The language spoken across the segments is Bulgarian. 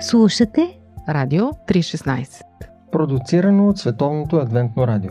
Слушате Радио 316 Продуцирано от Световното адвентно радио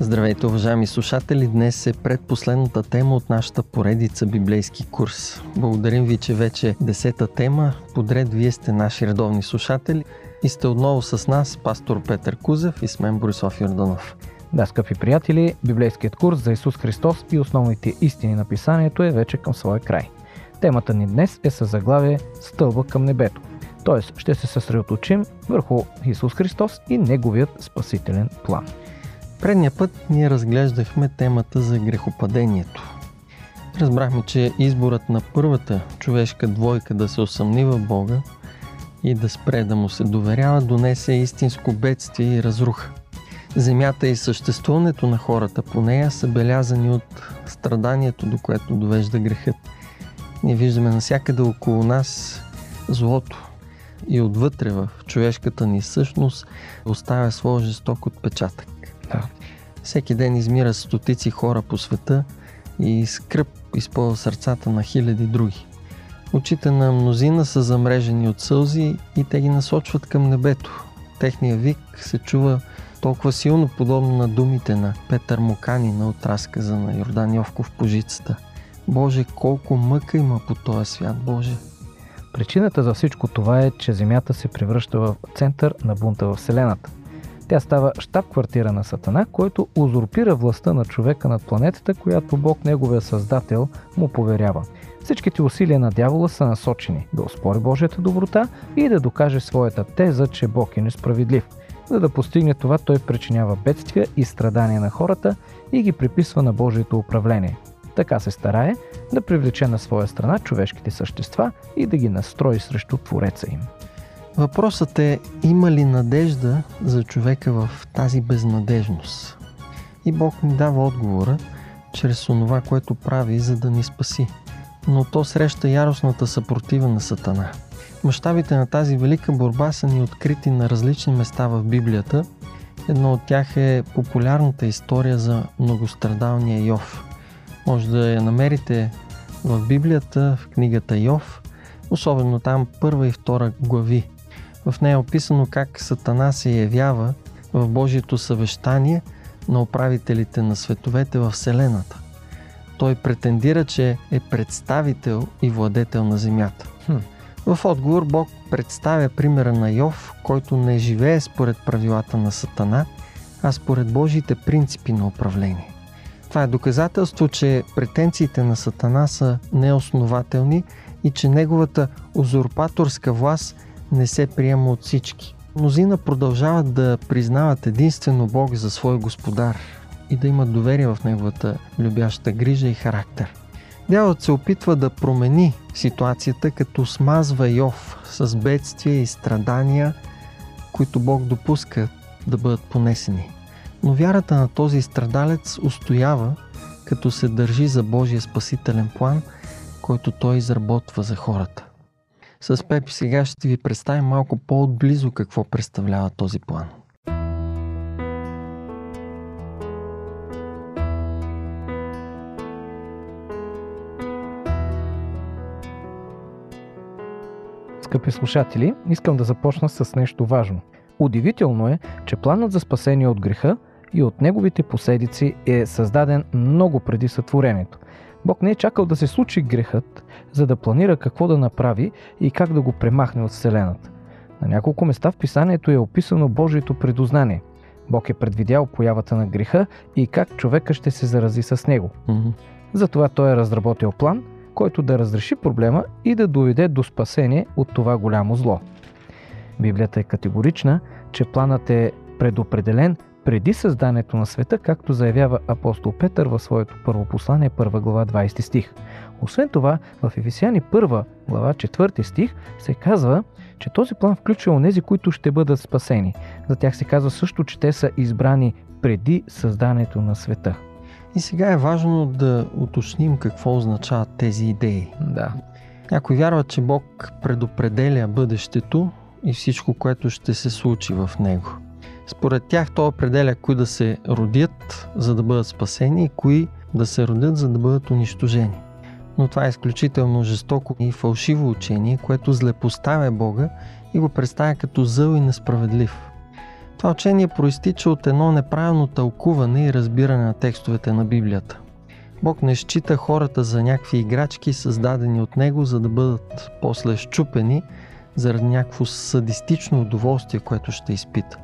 Здравейте, уважаеми слушатели! Днес е предпоследната тема от нашата поредица библейски курс. Благодарим ви, че вече десета тема. Подред вие сте наши редовни слушатели и сте отново с нас пастор Петър Кузев и с мен Борислав Йорданов. Да, скъпи приятели, библейският курс за Исус Христос и основните истини на писанието е вече към своя край. Темата ни днес е със заглавие Стълба към небето. Тоест ще се съсредоточим върху Исус Христос и Неговият спасителен план. Предния път ние разглеждахме темата за грехопадението. Разбрахме, че изборът на първата човешка двойка да се усъмни в Бога и да спре да му се доверява, донесе истинско бедствие и разруха. Земята и съществуването на хората по нея са белязани от страданието, до което довежда грехът. Ние виждаме навсякъде около нас злото и отвътре в човешката ни същност оставя своя жесток отпечатък. Да. Всеки ден измира стотици хора по света и скръп изпълва сърцата на хиляди други. Очите на мнозина са замрежени от сълзи и те ги насочват към небето. Техният вик се чува толкова силно подобно на думите на Петър Моканина от разказа на Йордан Йовков по жицата. Боже, колко мъка има по този свят, Боже! Причината за всичко това е, че Земята се превръща в център на бунта в Вселената. Тя става щаб-квартира на Сатана, който узурпира властта на човека над планетата, която Бог, неговия създател, му поверява. Всичките усилия на дявола са насочени да оспори Божията доброта и да докаже своята теза, че Бог е несправедлив. За да постигне това, той причинява бедствия и страдания на хората и ги приписва на Божието управление. Така се старае да привлече на своя страна човешките същества и да ги настрои срещу Твореца им. Въпросът е, има ли надежда за човека в тази безнадежност? И Бог ни дава отговора чрез онова, което прави, за да ни спаси. Но то среща яростната съпротива на Сатана. Мащабите на тази велика борба са ни открити на различни места в Библията. Едно от тях е популярната история за многострадалния Йов. Може да я намерите в Библията, в книгата Йов, особено там първа и втора глави. В нея е описано как Сатана се явява в Божието съвещание на управителите на световете в Вселената. Той претендира, че е представител и владетел на земята. Хм. В отговор Бог представя примера на Йов, който не живее според правилата на Сатана, а според Божиите принципи на управление. Това е доказателство, че претенциите на Сатана са неоснователни и че неговата узурпаторска власт не се приема от всички. Мнозина продължават да признават единствено Бог за свой господар и да имат доверие в неговата любяща грижа и характер. Дяволът се опитва да промени ситуацията, като смазва Йов с бедствия и страдания, които Бог допуска да бъдат понесени. Но вярата на този страдалец устоява, като се държи за Божия спасителен план, който той изработва за хората. С Пепи сега ще ви представим малко по-отблизо какво представлява този план. Скъпи слушатели, искам да започна с нещо важно. Удивително е, че планът за спасение от греха и от неговите последици е създаден много преди сътворението. Бог не е чакал да се случи грехът, за да планира какво да направи и как да го премахне от Вселената. На няколко места в писанието е описано Божието предознание. Бог е предвидял появата на греха и как човека ще се зарази с него. Мгм. Затова той е разработил план, който да разреши проблема и да доведе до спасение от това голямо зло. Библията е категорична, че планът е предопределен преди създанието на света, както заявява апостол Петър в своето първо послание, 1 глава 20 стих. Освен това, в Ефесяни 1 глава 4 стих се казва, че този план включва онези, които ще бъдат спасени. За тях се казва също, че те са избрани преди създанието на света. И сега е важно да уточним какво означават тези идеи. Да. Някой вярва, че Бог предопределя бъдещето и всичко, което ще се случи в него. Според тях той определя кои да се родят, за да бъдат спасени и кои да се родят, за да бъдат унищожени. Но това е изключително жестоко и фалшиво учение, което злепоставя Бога и го представя като зъл и несправедлив. Това учение проистича от едно неправилно тълкуване и разбиране на текстовете на Библията. Бог не счита хората за някакви играчки, създадени от Него, за да бъдат после щупени заради някакво садистично удоволствие, което ще изпита.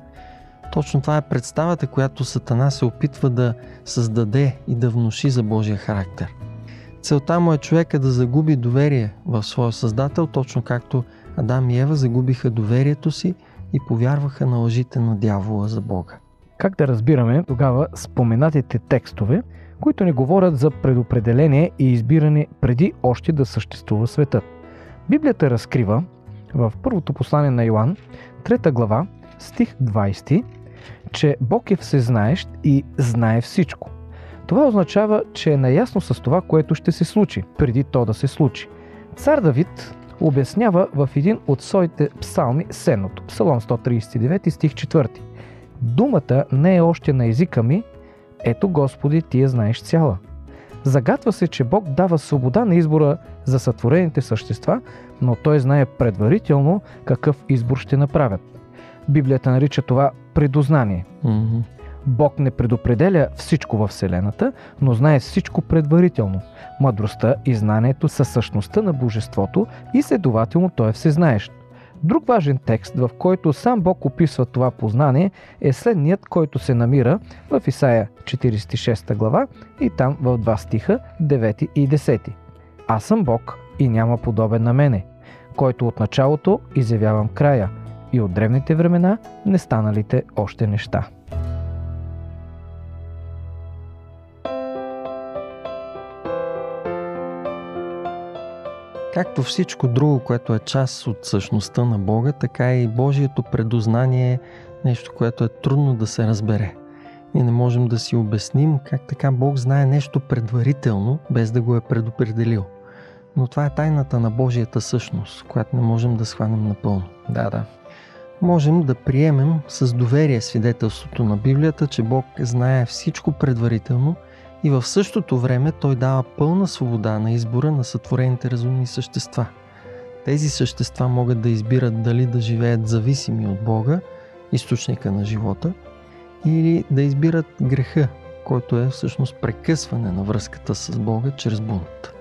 Точно това е представата, която Сатана се опитва да създаде и да внуши за Божия характер. Целта му е човека да загуби доверие в своя Създател, точно както Адам и Ева загубиха доверието си и повярваха на лъжите на дявола за Бога. Как да разбираме тогава споменатите текстове, които ни говорят за предопределение и избиране преди още да съществува светът? Библията разкрива в първото послание на Йоанн, 3 глава, стих 20, че Бог е всезнаещ и знае всичко. Това означава, че е наясно с това, което ще се случи, преди то да се случи. Цар Давид обяснява в един от своите псалми сеното, Псалом 139 стих 4. Думата не е още на езика ми, ето Господи, ти я знаеш цяла. Загатва се, че Бог дава свобода на избора за сътворените същества, но Той знае предварително какъв избор ще направят. Библията нарича това предознание. Mm-hmm. Бог не предопределя всичко във Вселената, но знае всичко предварително. Мъдростта и знанието са същността на Божеството и следователно Той е всезнаещ. Друг важен текст, в който сам Бог описва това познание, е следният, който се намира в Исаия 46 глава и там в два стиха, 9 и 10. Аз съм Бог и няма подобен на мене, който от началото изявявам края и от древните времена не станалите още неща. Както всичко друго, което е част от същността на Бога, така и Божието предознание е нещо, което е трудно да се разбере. Ние не можем да си обясним как така Бог знае нещо предварително, без да го е предопределил. Но това е тайната на Божията същност, която не можем да схванем напълно. Да, да. Можем да приемем с доверие свидетелството на Библията, че Бог знае всичко предварително и в същото време той дава пълна свобода на избора на сътворените разумни същества. Тези същества могат да избират дали да живеят зависими от Бога, източника на живота, или да избират греха, който е всъщност прекъсване на връзката с Бога чрез бунт.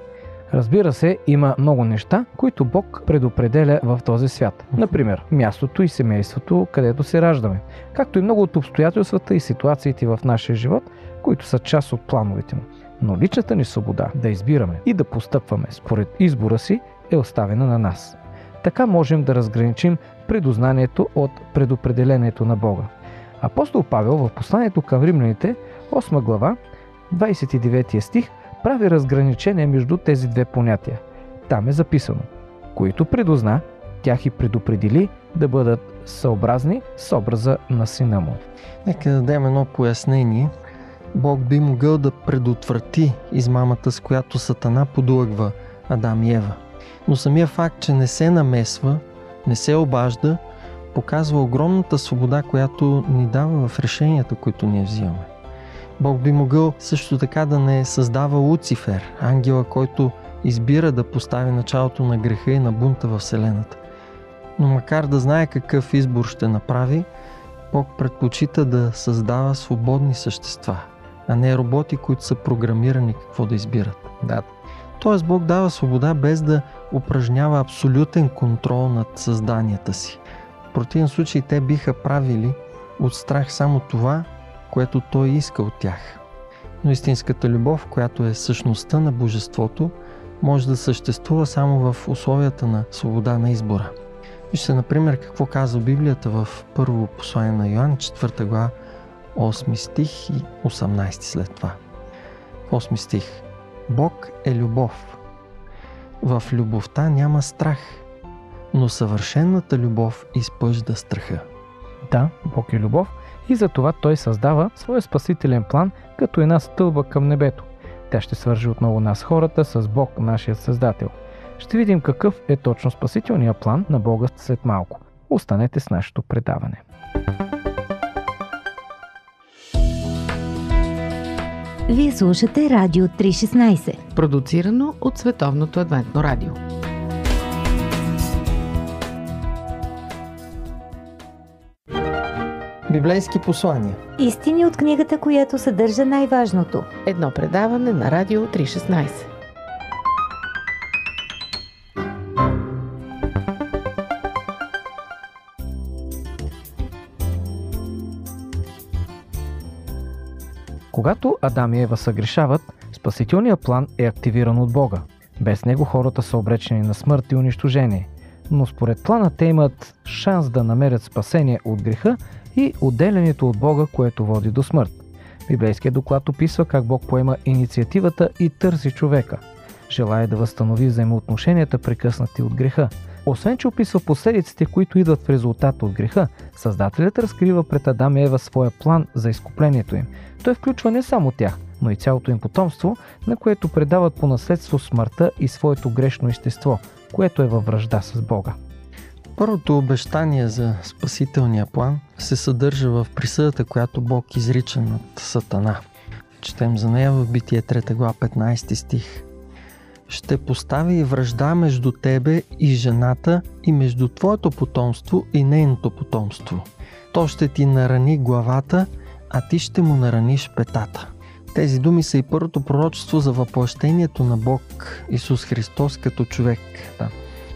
Разбира се, има много неща, които Бог предопределя в този свят. Например, мястото и семейството, където се раждаме, както и много от обстоятелствата и ситуациите в нашия живот, които са част от плановете му. Но личната ни свобода да избираме и да постъпваме според избора си е оставена на нас. Така можем да разграничим предознанието от предопределението на Бога. Апостол Павел в посланието към римляните, 8 глава, 29 стих, прави разграничение между тези две понятия. Там е записано, които предозна, тях и предопредели да бъдат съобразни с образа на сина му. Нека да дадем едно пояснение. Бог би могъл да предотврати измамата, с която Сатана подлъгва Адам и Ева. Но самия факт, че не се намесва, не се обажда, показва огромната свобода, която ни дава в решенията, които ние взимаме. Бог би могъл също така да не създава Луцифер, ангела, който избира да постави началото на греха и на бунта в Вселената. Но макар да знае какъв избор ще направи, Бог предпочита да създава свободни същества, а не роботи, които са програмирани какво да избират. Да. Тоест Бог дава свобода без да упражнява абсолютен контрол над създанията си. В противен случай те биха правили от страх само това, което Той иска от тях. Но истинската любов, която е същността на Божеството, може да съществува само в условията на свобода на избора. Вижте, например, какво казва Библията в първо послание на Йоанн, 4 глава, 8 стих и 18 след това. 8 стих. Бог е любов. В любовта няма страх, но съвършената любов изпъжда страха. Да, Бог е любов и затова той създава своя спасителен план като една стълба към небето. Тя ще свържи отново нас хората с Бог, нашия Създател. Ще видим какъв е точно спасителния план на Бога след малко. Останете с нашето предаване. Вие слушате Радио 3.16, продуцирано от Световното адвентно радио. Библейски послания. Истини от книгата, която съдържа най-важното. Едно предаване на Радио 316. Когато Адам и Ева съгрешават, спасителният план е активиран от Бога. Без него хората са обречени на смърт и унищожение. Но според плана те имат шанс да намерят спасение от греха и отделянето от Бога, което води до смърт. Библейският доклад описва как Бог поема инициативата и търси човека. Желая да възстанови взаимоотношенията, прекъснати от греха. Освен, че описва последиците, които идват в резултат от греха, Създателят разкрива пред Адам и Ева своя план за изкуплението им. Той включва не само тях, но и цялото им потомство, на което предават по наследство смъртта и своето грешно естество, което е във връжда с Бога. Първото обещание за спасителния план се съдържа в присъдата, която Бог изрича над Сатана. Четем за нея в Битие 3 глава 15 стих. Ще постави връжда между тебе и жената и между твоето потомство и нейното потомство. То ще ти нарани главата, а ти ще му нараниш петата. Тези думи са и първото пророчество за въплъщението на Бог Исус Христос като човек. Да.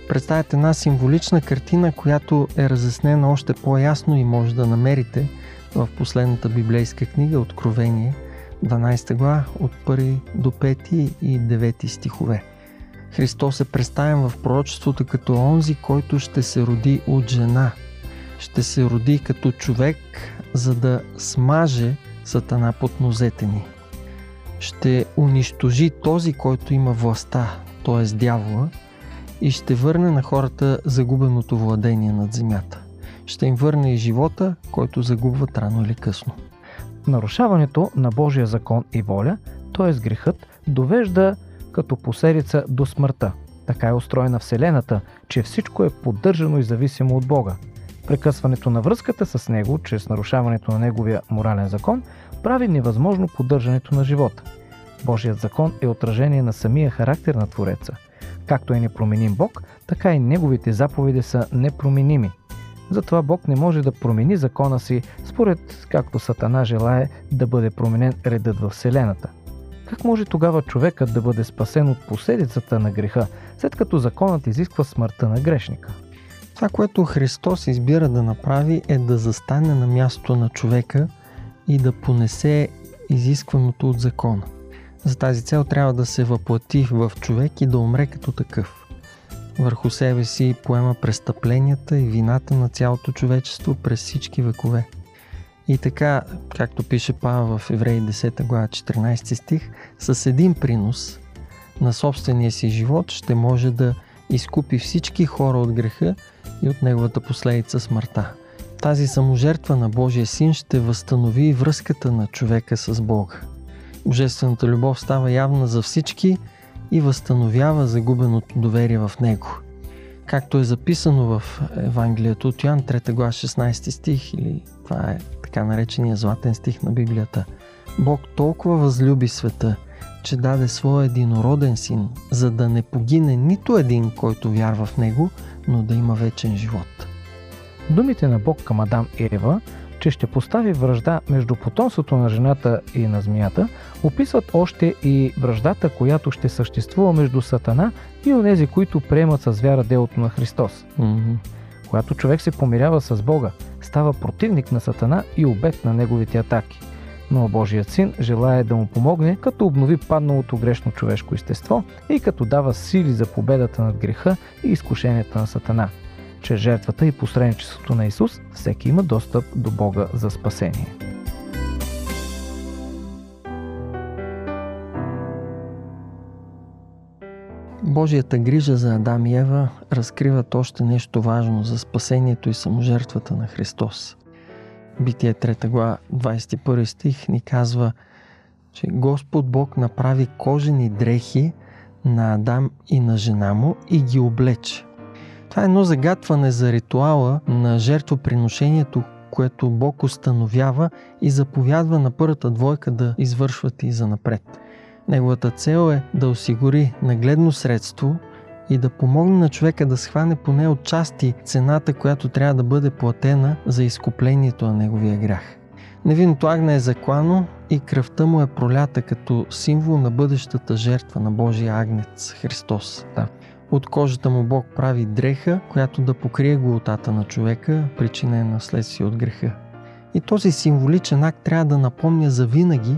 Представят една символична картина, която е разяснена още по-ясно и може да намерите в последната библейска книга Откровение, 12 глава, от 1 до 5 и 9 стихове. Христос е представен в пророчеството като онзи, който ще се роди от жена. Ще се роди като човек, за да смаже Сатана под нозете ни. Ще унищожи този, който има властта, т.е. дявола, и ще върне на хората загубеното владение над земята. Ще им върне и живота, който загубват рано или късно. Нарушаването на Божия закон и воля, т.е. грехът, довежда като последица до смъртта. Така е устроена Вселената, че всичко е поддържано и зависимо от Бога. Прекъсването на връзката с Него, чрез нарушаването на Неговия морален закон, прави невъзможно поддържането на живота. Божият закон е отражение на самия характер на Твореца. Както е непроменим Бог, така и Неговите заповеди са непроменими. Затова Бог не може да промени закона си, според както Сатана желае да бъде променен редът в Вселената. Как може тогава човекът да бъде спасен от последицата на греха, след като законът изисква смъртта на грешника? Това, което Христос избира да направи е да застане на мястото на човека и да понесе изискваното от закона. За тази цел трябва да се въплати в човек и да умре като такъв. Върху себе си поема престъпленията и вината на цялото човечество през всички векове. И така, както пише Павел в Евреи 10 глава 14 стих, с един принос на собствения си живот ще може да изкупи всички хора от греха и от неговата последица смъртта. Тази саможертва на Божия син ще възстанови връзката на човека с Бога. Божествената любов става явна за всички и възстановява загубеното доверие в него. Както е записано в Евангелието от Йоан 3 глава 16 стих или това е така наречения златен стих на Библията. Бог толкова възлюби света, че даде своя единороден син, за да не погине нито един, който вярва в него, но да има вечен живот. Думите на Бог към Адам и Ева, че ще постави връжда между потомството на жената и на змията, описват още и връждата, която ще съществува между Сатана и онези, които приемат с вяра делото на Христос. Mm-hmm. Когато човек се помирява с Бога, става противник на Сатана и обект на неговите атаки. Но Божият син желая да му помогне, като обнови падналото грешно човешко естество и като дава сили за победата над греха и изкушенията на Сатана. Чрез жертвата и посредничеството на Исус, всеки има достъп до Бога за спасение. Божията грижа за Адам и Ева разкриват още нещо важно за спасението и саможертвата на Христос. Битие 3 глава 21 стих ни казва, че Господ Бог направи кожени дрехи на Адам и на жена му и ги облече. Това е едно загатване за ритуала на жертвоприношението, което Бог установява и заповядва на първата двойка да извършват и за напред. Неговата цел е да осигури нагледно средство и да помогне на човека да схване поне от части цената, която трябва да бъде платена за изкуплението на неговия грях. Невинното агне е заклано и кръвта му е пролята като символ на бъдещата жертва на Божия агнец Христос. Да. От кожата му Бог прави дреха, която да покрие голотата на човека, причинена следствие от греха. И този символичен акт трябва да напомня за винаги,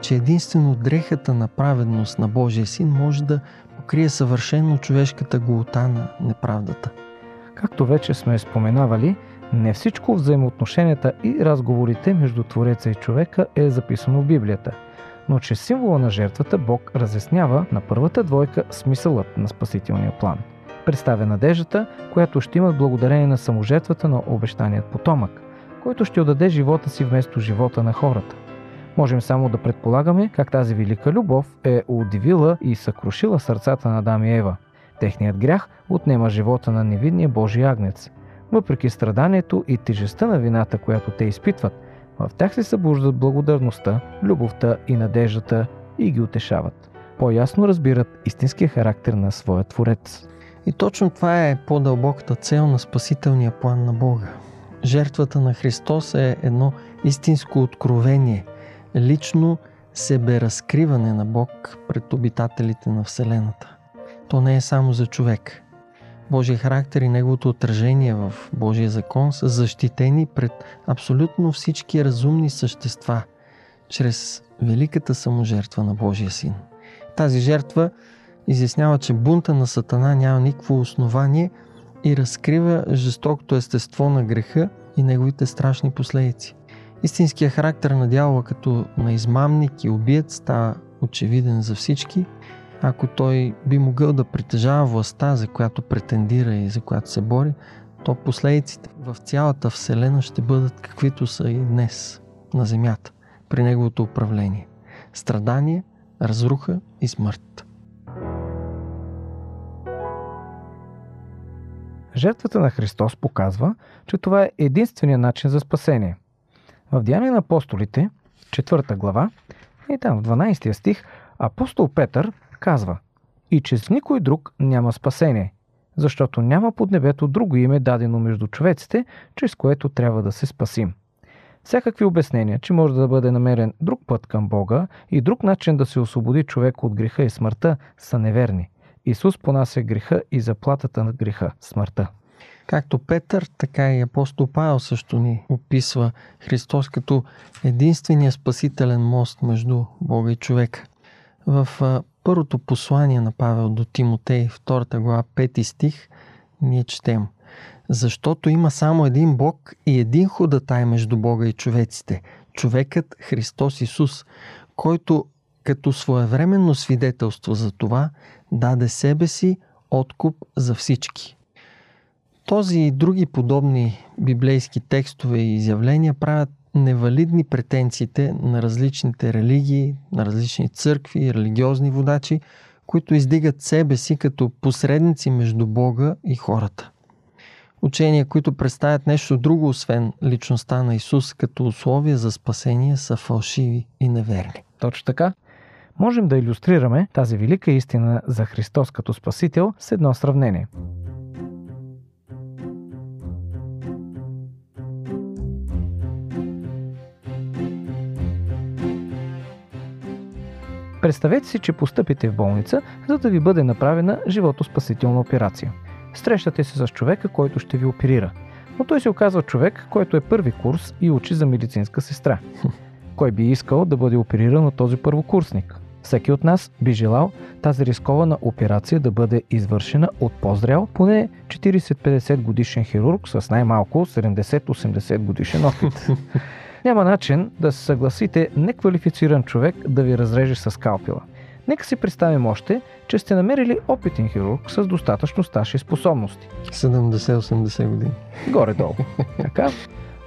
че единствено дрехата на праведност на Божия син може да покрие съвършено човешката голота на неправдата. Както вече сме споменавали, не всичко взаимоотношенията и разговорите между Твореца и човека е записано в Библията, но че символа на жертвата Бог разяснява на първата двойка смисълът на спасителния план. Представя надеждата, която ще имат благодарение на саможертвата на обещаният потомък, който ще отдаде живота си вместо живота на хората. Можем само да предполагаме как тази велика любов е удивила и съкрушила сърцата на Адам и Ева. Техният грях отнема живота на невидния Божий агнец. Въпреки страданието и тежестта на вината, която те изпитват, в тях се събуждат благодарността, любовта и надеждата и ги утешават. По-ясно разбират истинския характер на своя Творец. И точно това е по-дълбоката цел на спасителния план на Бога. Жертвата на Христос е едно истинско откровение, лично себеразкриване на Бог пред обитателите на Вселената. То не е само за човек. Божия характер и неговото отражение в Божия закон са защитени пред абсолютно всички разумни същества чрез великата саможертва на Божия син. Тази жертва изяснява, че бунта на Сатана няма никакво основание и разкрива жестокото естество на греха и неговите страшни последици. Истинският характер на дявола като на измамник и убиец става очевиден за всички, ако той би могъл да притежава властта, за която претендира и за която се бори, то последиците в цялата Вселена ще бъдат каквито са и днес на Земята при неговото управление. Страдание, разруха и смърт. Жертвата на Христос показва, че това е единствения начин за спасение. В Деяния на апостолите, 4 глава, и там в 12 стих, апостол Петър казва И че с никой друг няма спасение, защото няма под небето друго име дадено между човеците, чрез което трябва да се спасим. Всякакви обяснения, че може да бъде намерен друг път към Бога и друг начин да се освободи човек от греха и смъртта, са неверни. Исус понася греха и заплатата на греха – смъртта. Както Петър, така и апостол Павел също ни описва Христос като единствения спасителен мост между Бога и човека. В първото послание на Павел до Тимотей, 2 глава, 5 стих, ние четем Защото има само един Бог и един ходатай между Бога и човеците, човекът Христос Исус, който като своевременно свидетелство за това, даде себе си откуп за всички. Този и други подобни библейски текстове и изявления правят невалидни претенциите на различните религии, на различни църкви и религиозни водачи, които издигат себе си като посредници между Бога и хората. Учения, които представят нещо друго, освен личността на Исус като условие за спасение, са фалшиви и неверни. Точно така. Можем да иллюстрираме тази велика истина за Христос като Спасител с едно сравнение – Представете си, че постъпите в болница, за да ви бъде направена животоспасителна операция. Срещате се с човека, който ще ви оперира. Но той се оказва човек, който е първи курс и учи за медицинска сестра. Кой би искал да бъде опериран от този първокурсник? Всеки от нас би желал тази рискована операция да бъде извършена от по-зрял, поне 40-50 годишен хирург с най-малко 70-80 годишен опит. Няма начин да се съгласите неквалифициран човек да ви разреже с скалпила. Нека си представим още, че сте намерили опитен хирург с достатъчно стаж и способности. 70-80 години. Горе-долу. така?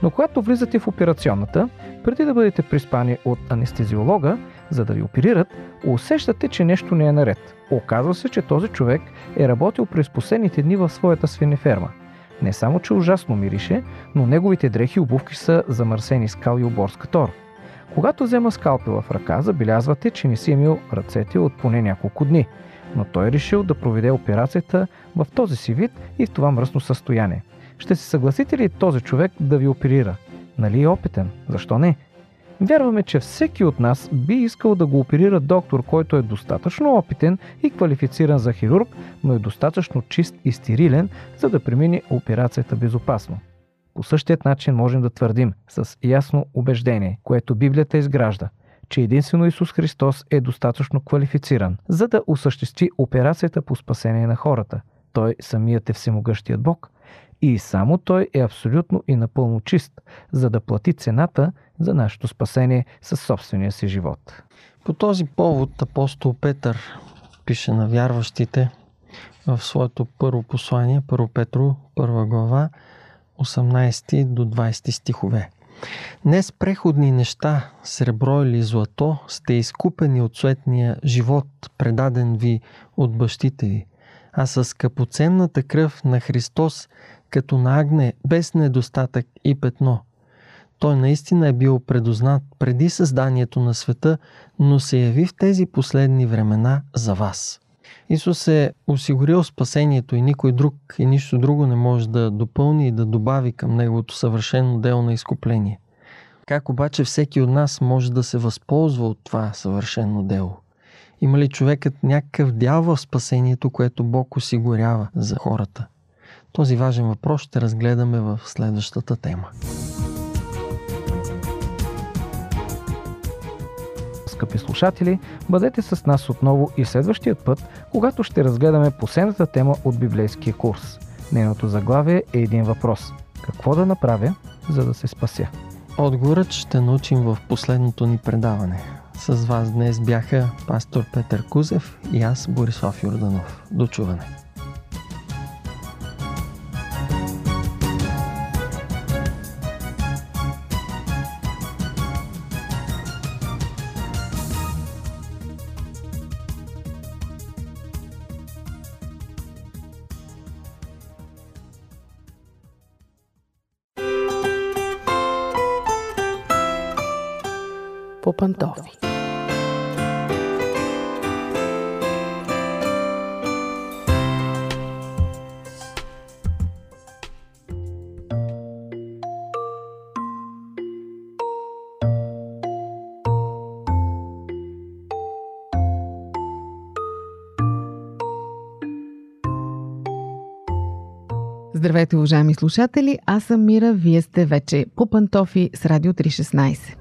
Но когато влизате в операционната, преди да бъдете приспани от анестезиолога, за да ви оперират, усещате, че нещо не е наред. Оказва се, че този човек е работил през последните дни в своята свинеферма. Не само, че ужасно мирише, но неговите дрехи и обувки са замърсени с кал и оборска тор. Когато взема скалпела в ръка, забелязвате, че не си емил ръцете от поне няколко дни, но той е решил да проведе операцията в този си вид и в това мръсно състояние. Ще се съгласите ли този човек да ви оперира? Нали е опитен? Защо не? Вярваме, че всеки от нас би искал да го оперира доктор, който е достатъчно опитен и квалифициран за хирург, но е достатъчно чист и стерилен, за да премине операцията безопасно. По същият начин можем да твърдим с ясно убеждение, което Библията изгражда, че единствено Исус Христос е достатъчно квалифициран, за да осъществи операцията по спасение на хората. Той самият е всемогъщият Бог и само Той е абсолютно и напълно чист, за да плати цената за нашето спасение със собствения си живот. По този повод апостол Петър пише на вярващите в своето първо послание, първо Петро, първа глава, 18 до 20 стихове. Не с преходни неща, сребро или злато, сте изкупени от суетния живот, предаден ви от бащите ви, а с скъпоценната кръв на Христос, като на агне, без недостатък и петно. Той наистина е бил предознат преди създанието на света, но се яви в тези последни времена за вас. Исус е осигурил спасението и никой друг и нищо друго не може да допълни и да добави към неговото съвършено дело на изкупление. Как обаче всеки от нас може да се възползва от това съвършено дело? Има ли човекът някакъв дял в спасението, което Бог осигурява за хората? Този важен въпрос ще разгледаме в следващата тема. скъпи слушатели, бъдете с нас отново и следващият път, когато ще разгледаме последната тема от библейския курс. Нейното заглавие е един въпрос. Какво да направя, за да се спася? Отговорът ще научим в последното ни предаване. С вас днес бяха пастор Петър Кузев и аз Борислав Йорданов. До чуване! Здравейте, уважаеми слушатели! Аз съм Мира, вие сте вече по пантофи с Радио 316.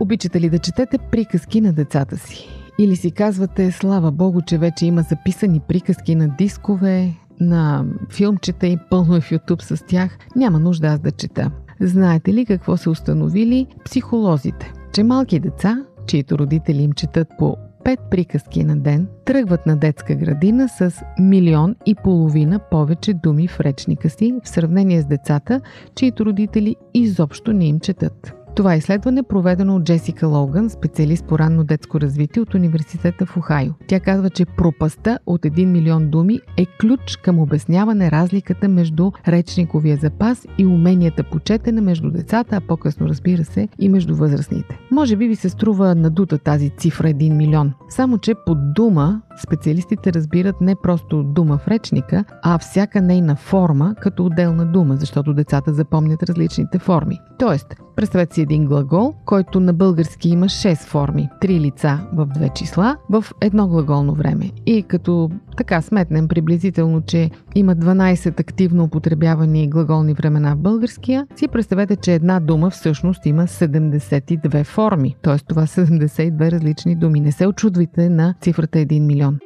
Обичате ли да четете приказки на децата си? Или си казвате, слава богу, че вече има записани приказки на дискове, на филмчета и пълно е в YouTube с тях, няма нужда аз да чета. Знаете ли какво са установили психолозите? Че малки деца, чието родители им четат по пет приказки на ден, тръгват на детска градина с милион и половина повече думи в речника си в сравнение с децата, чието родители изобщо не им четат. Това е изследване проведено от Джесика Логан, специалист по ранно детско развитие от университета в Охайо. Тя казва, че пропаста от 1 милион думи е ключ към обясняване разликата между речниковия запас и уменията по четене между децата, а по-късно разбира се и между възрастните. Може би ви се струва надута тази цифра 1 милион. Само, че под дума специалистите разбират не просто дума в речника, а всяка нейна форма като отделна дума, защото децата запомнят различните форми. Тоест, представете си един глагол, който на български има 6 форми. Три лица в две числа в едно глаголно време. И като така сметнем приблизително, че има 12 активно употребявани глаголни времена в българския, си представете, че една дума всъщност има 72 форми. Т.е. това 72 различни думи. Не се очудвайте на цифрата 1 милион.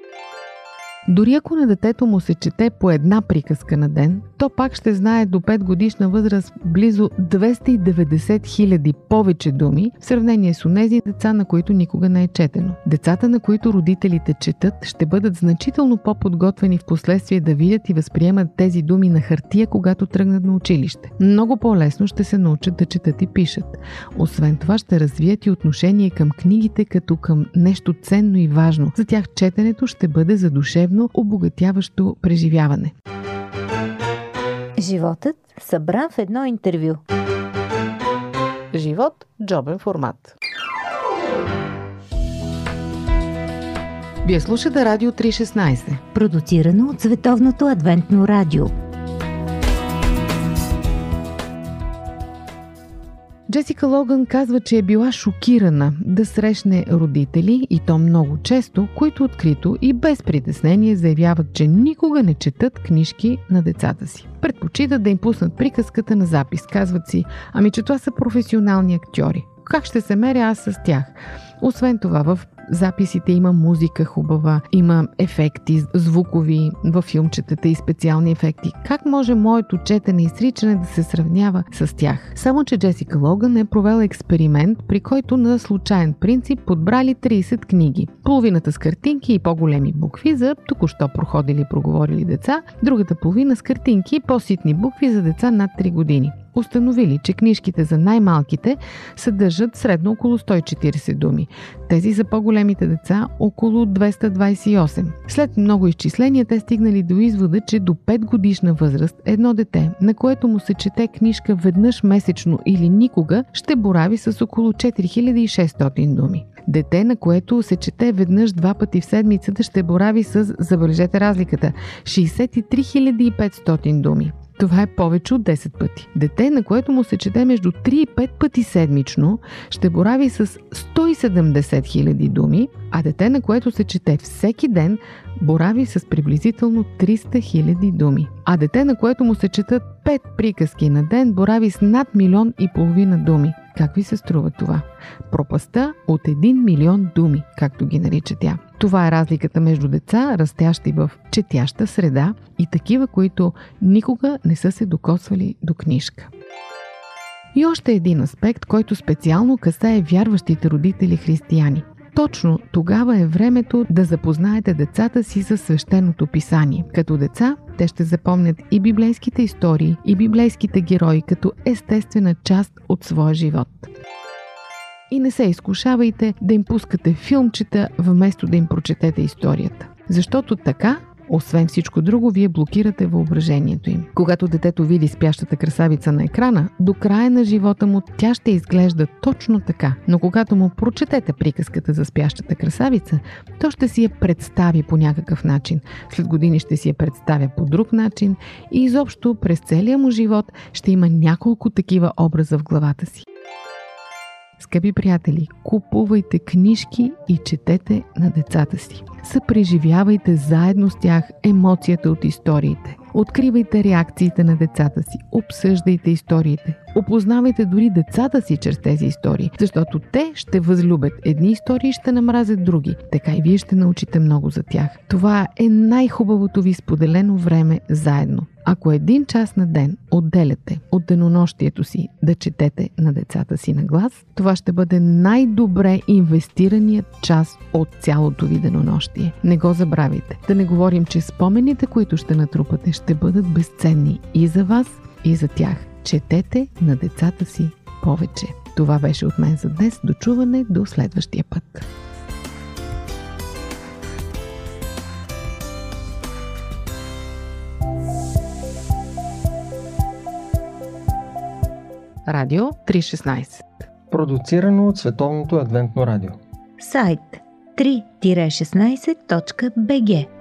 Дори ако на детето му се чете по една приказка на ден, то пак ще знае до 5 годишна възраст близо 290 хиляди повече думи в сравнение с онези деца, на които никога не е четено. Децата, на които родителите четат, ще бъдат значително по-подготвени в последствие да видят и възприемат тези думи на хартия, когато тръгнат на училище. Много по-лесно ще се научат да четат и пишат. Освен това ще развият и отношение към книгите като към нещо ценно и важно. За тях четенето ще бъде задушевно обогатяващо преживяване. Животът събран в едно интервю. Живот – джобен формат. Вие слушате Радио 316. Продуцирано от Световното адвентно радио. Джесика Логан казва, че е била шокирана да срещне родители, и то много често, които открито и без притеснение заявяват, че никога не четат книжки на децата си. Предпочитат да им пуснат приказката на запис. Казват си, ами че това са професионални актьори. Как ще се меря аз с тях? Освен това, в записите има музика хубава, има ефекти звукови в филмчетата и специални ефекти. Как може моето четене и сричане да се сравнява с тях? Само, че Джесика Логан е провела експеримент, при който на случайен принцип подбрали 30 книги. Половината с картинки и по-големи букви за току-що проходили и проговорили деца, другата половина с картинки и по-ситни букви за деца над 3 години установили, че книжките за най-малките съдържат средно около 140 думи. Тези за по-големите деца около 228. След много изчисления те стигнали до извода, че до 5 годишна възраст едно дете, на което му се чете книжка веднъж месечно или никога, ще борави с около 4600 думи. Дете, на което се чете веднъж два пъти в седмицата, ще борави с, забележете разликата, 63 500 думи. Това е повече от 10 пъти. Дете, на което му се чете между 3 и 5 пъти седмично, ще борави с 170 000 думи, а дете, на което се чете всеки ден, борави с приблизително 300 000 думи. А дете, на което му се четат 5 приказки на ден, борави с над милион и половина думи. Как ви се струва това? Пропаста от 1 милион думи, както ги нарича тя. Това е разликата между деца, растящи в четяща среда и такива, които никога не са се докосвали до книжка. И още един аспект, който специално касае вярващите родители християни. Точно тогава е времето да запознаете децата си със свещеното писание. Като деца, те ще запомнят и библейските истории, и библейските герои като естествена част от своя живот. И не се изкушавайте да им пускате филмчета, вместо да им прочетете историята. Защото така освен всичко друго, вие блокирате въображението им. Когато детето види спящата красавица на екрана, до края на живота му тя ще изглежда точно така. Но когато му прочетете приказката за спящата красавица, то ще си я представи по някакъв начин. След години ще си я представя по друг начин и изобщо през целия му живот ще има няколко такива образа в главата си. Скъпи приятели, купувайте книжки и четете на децата си. Съпреживявайте заедно с тях емоцията от историите. Откривайте реакциите на децата си, обсъждайте историите. Опознавайте дори децата си чрез тези истории, защото те ще възлюбят едни истории и ще намразят други. Така и вие ще научите много за тях. Това е най-хубавото ви споделено време заедно. Ако един час на ден отделяте от денонощието си да четете на децата си на глас, това ще бъде най-добре инвестираният час от цялото ви денонощие. Не го забравяйте. Да не говорим, че спомените, които ще натрупате, ще бъдат безценни и за вас, и за тях. Четете на децата си повече. Това беше от мен за днес. Дочуване до следващия път. Радио 316. Продуцирано от Световното адвентно радио. Сайт 3-16.bg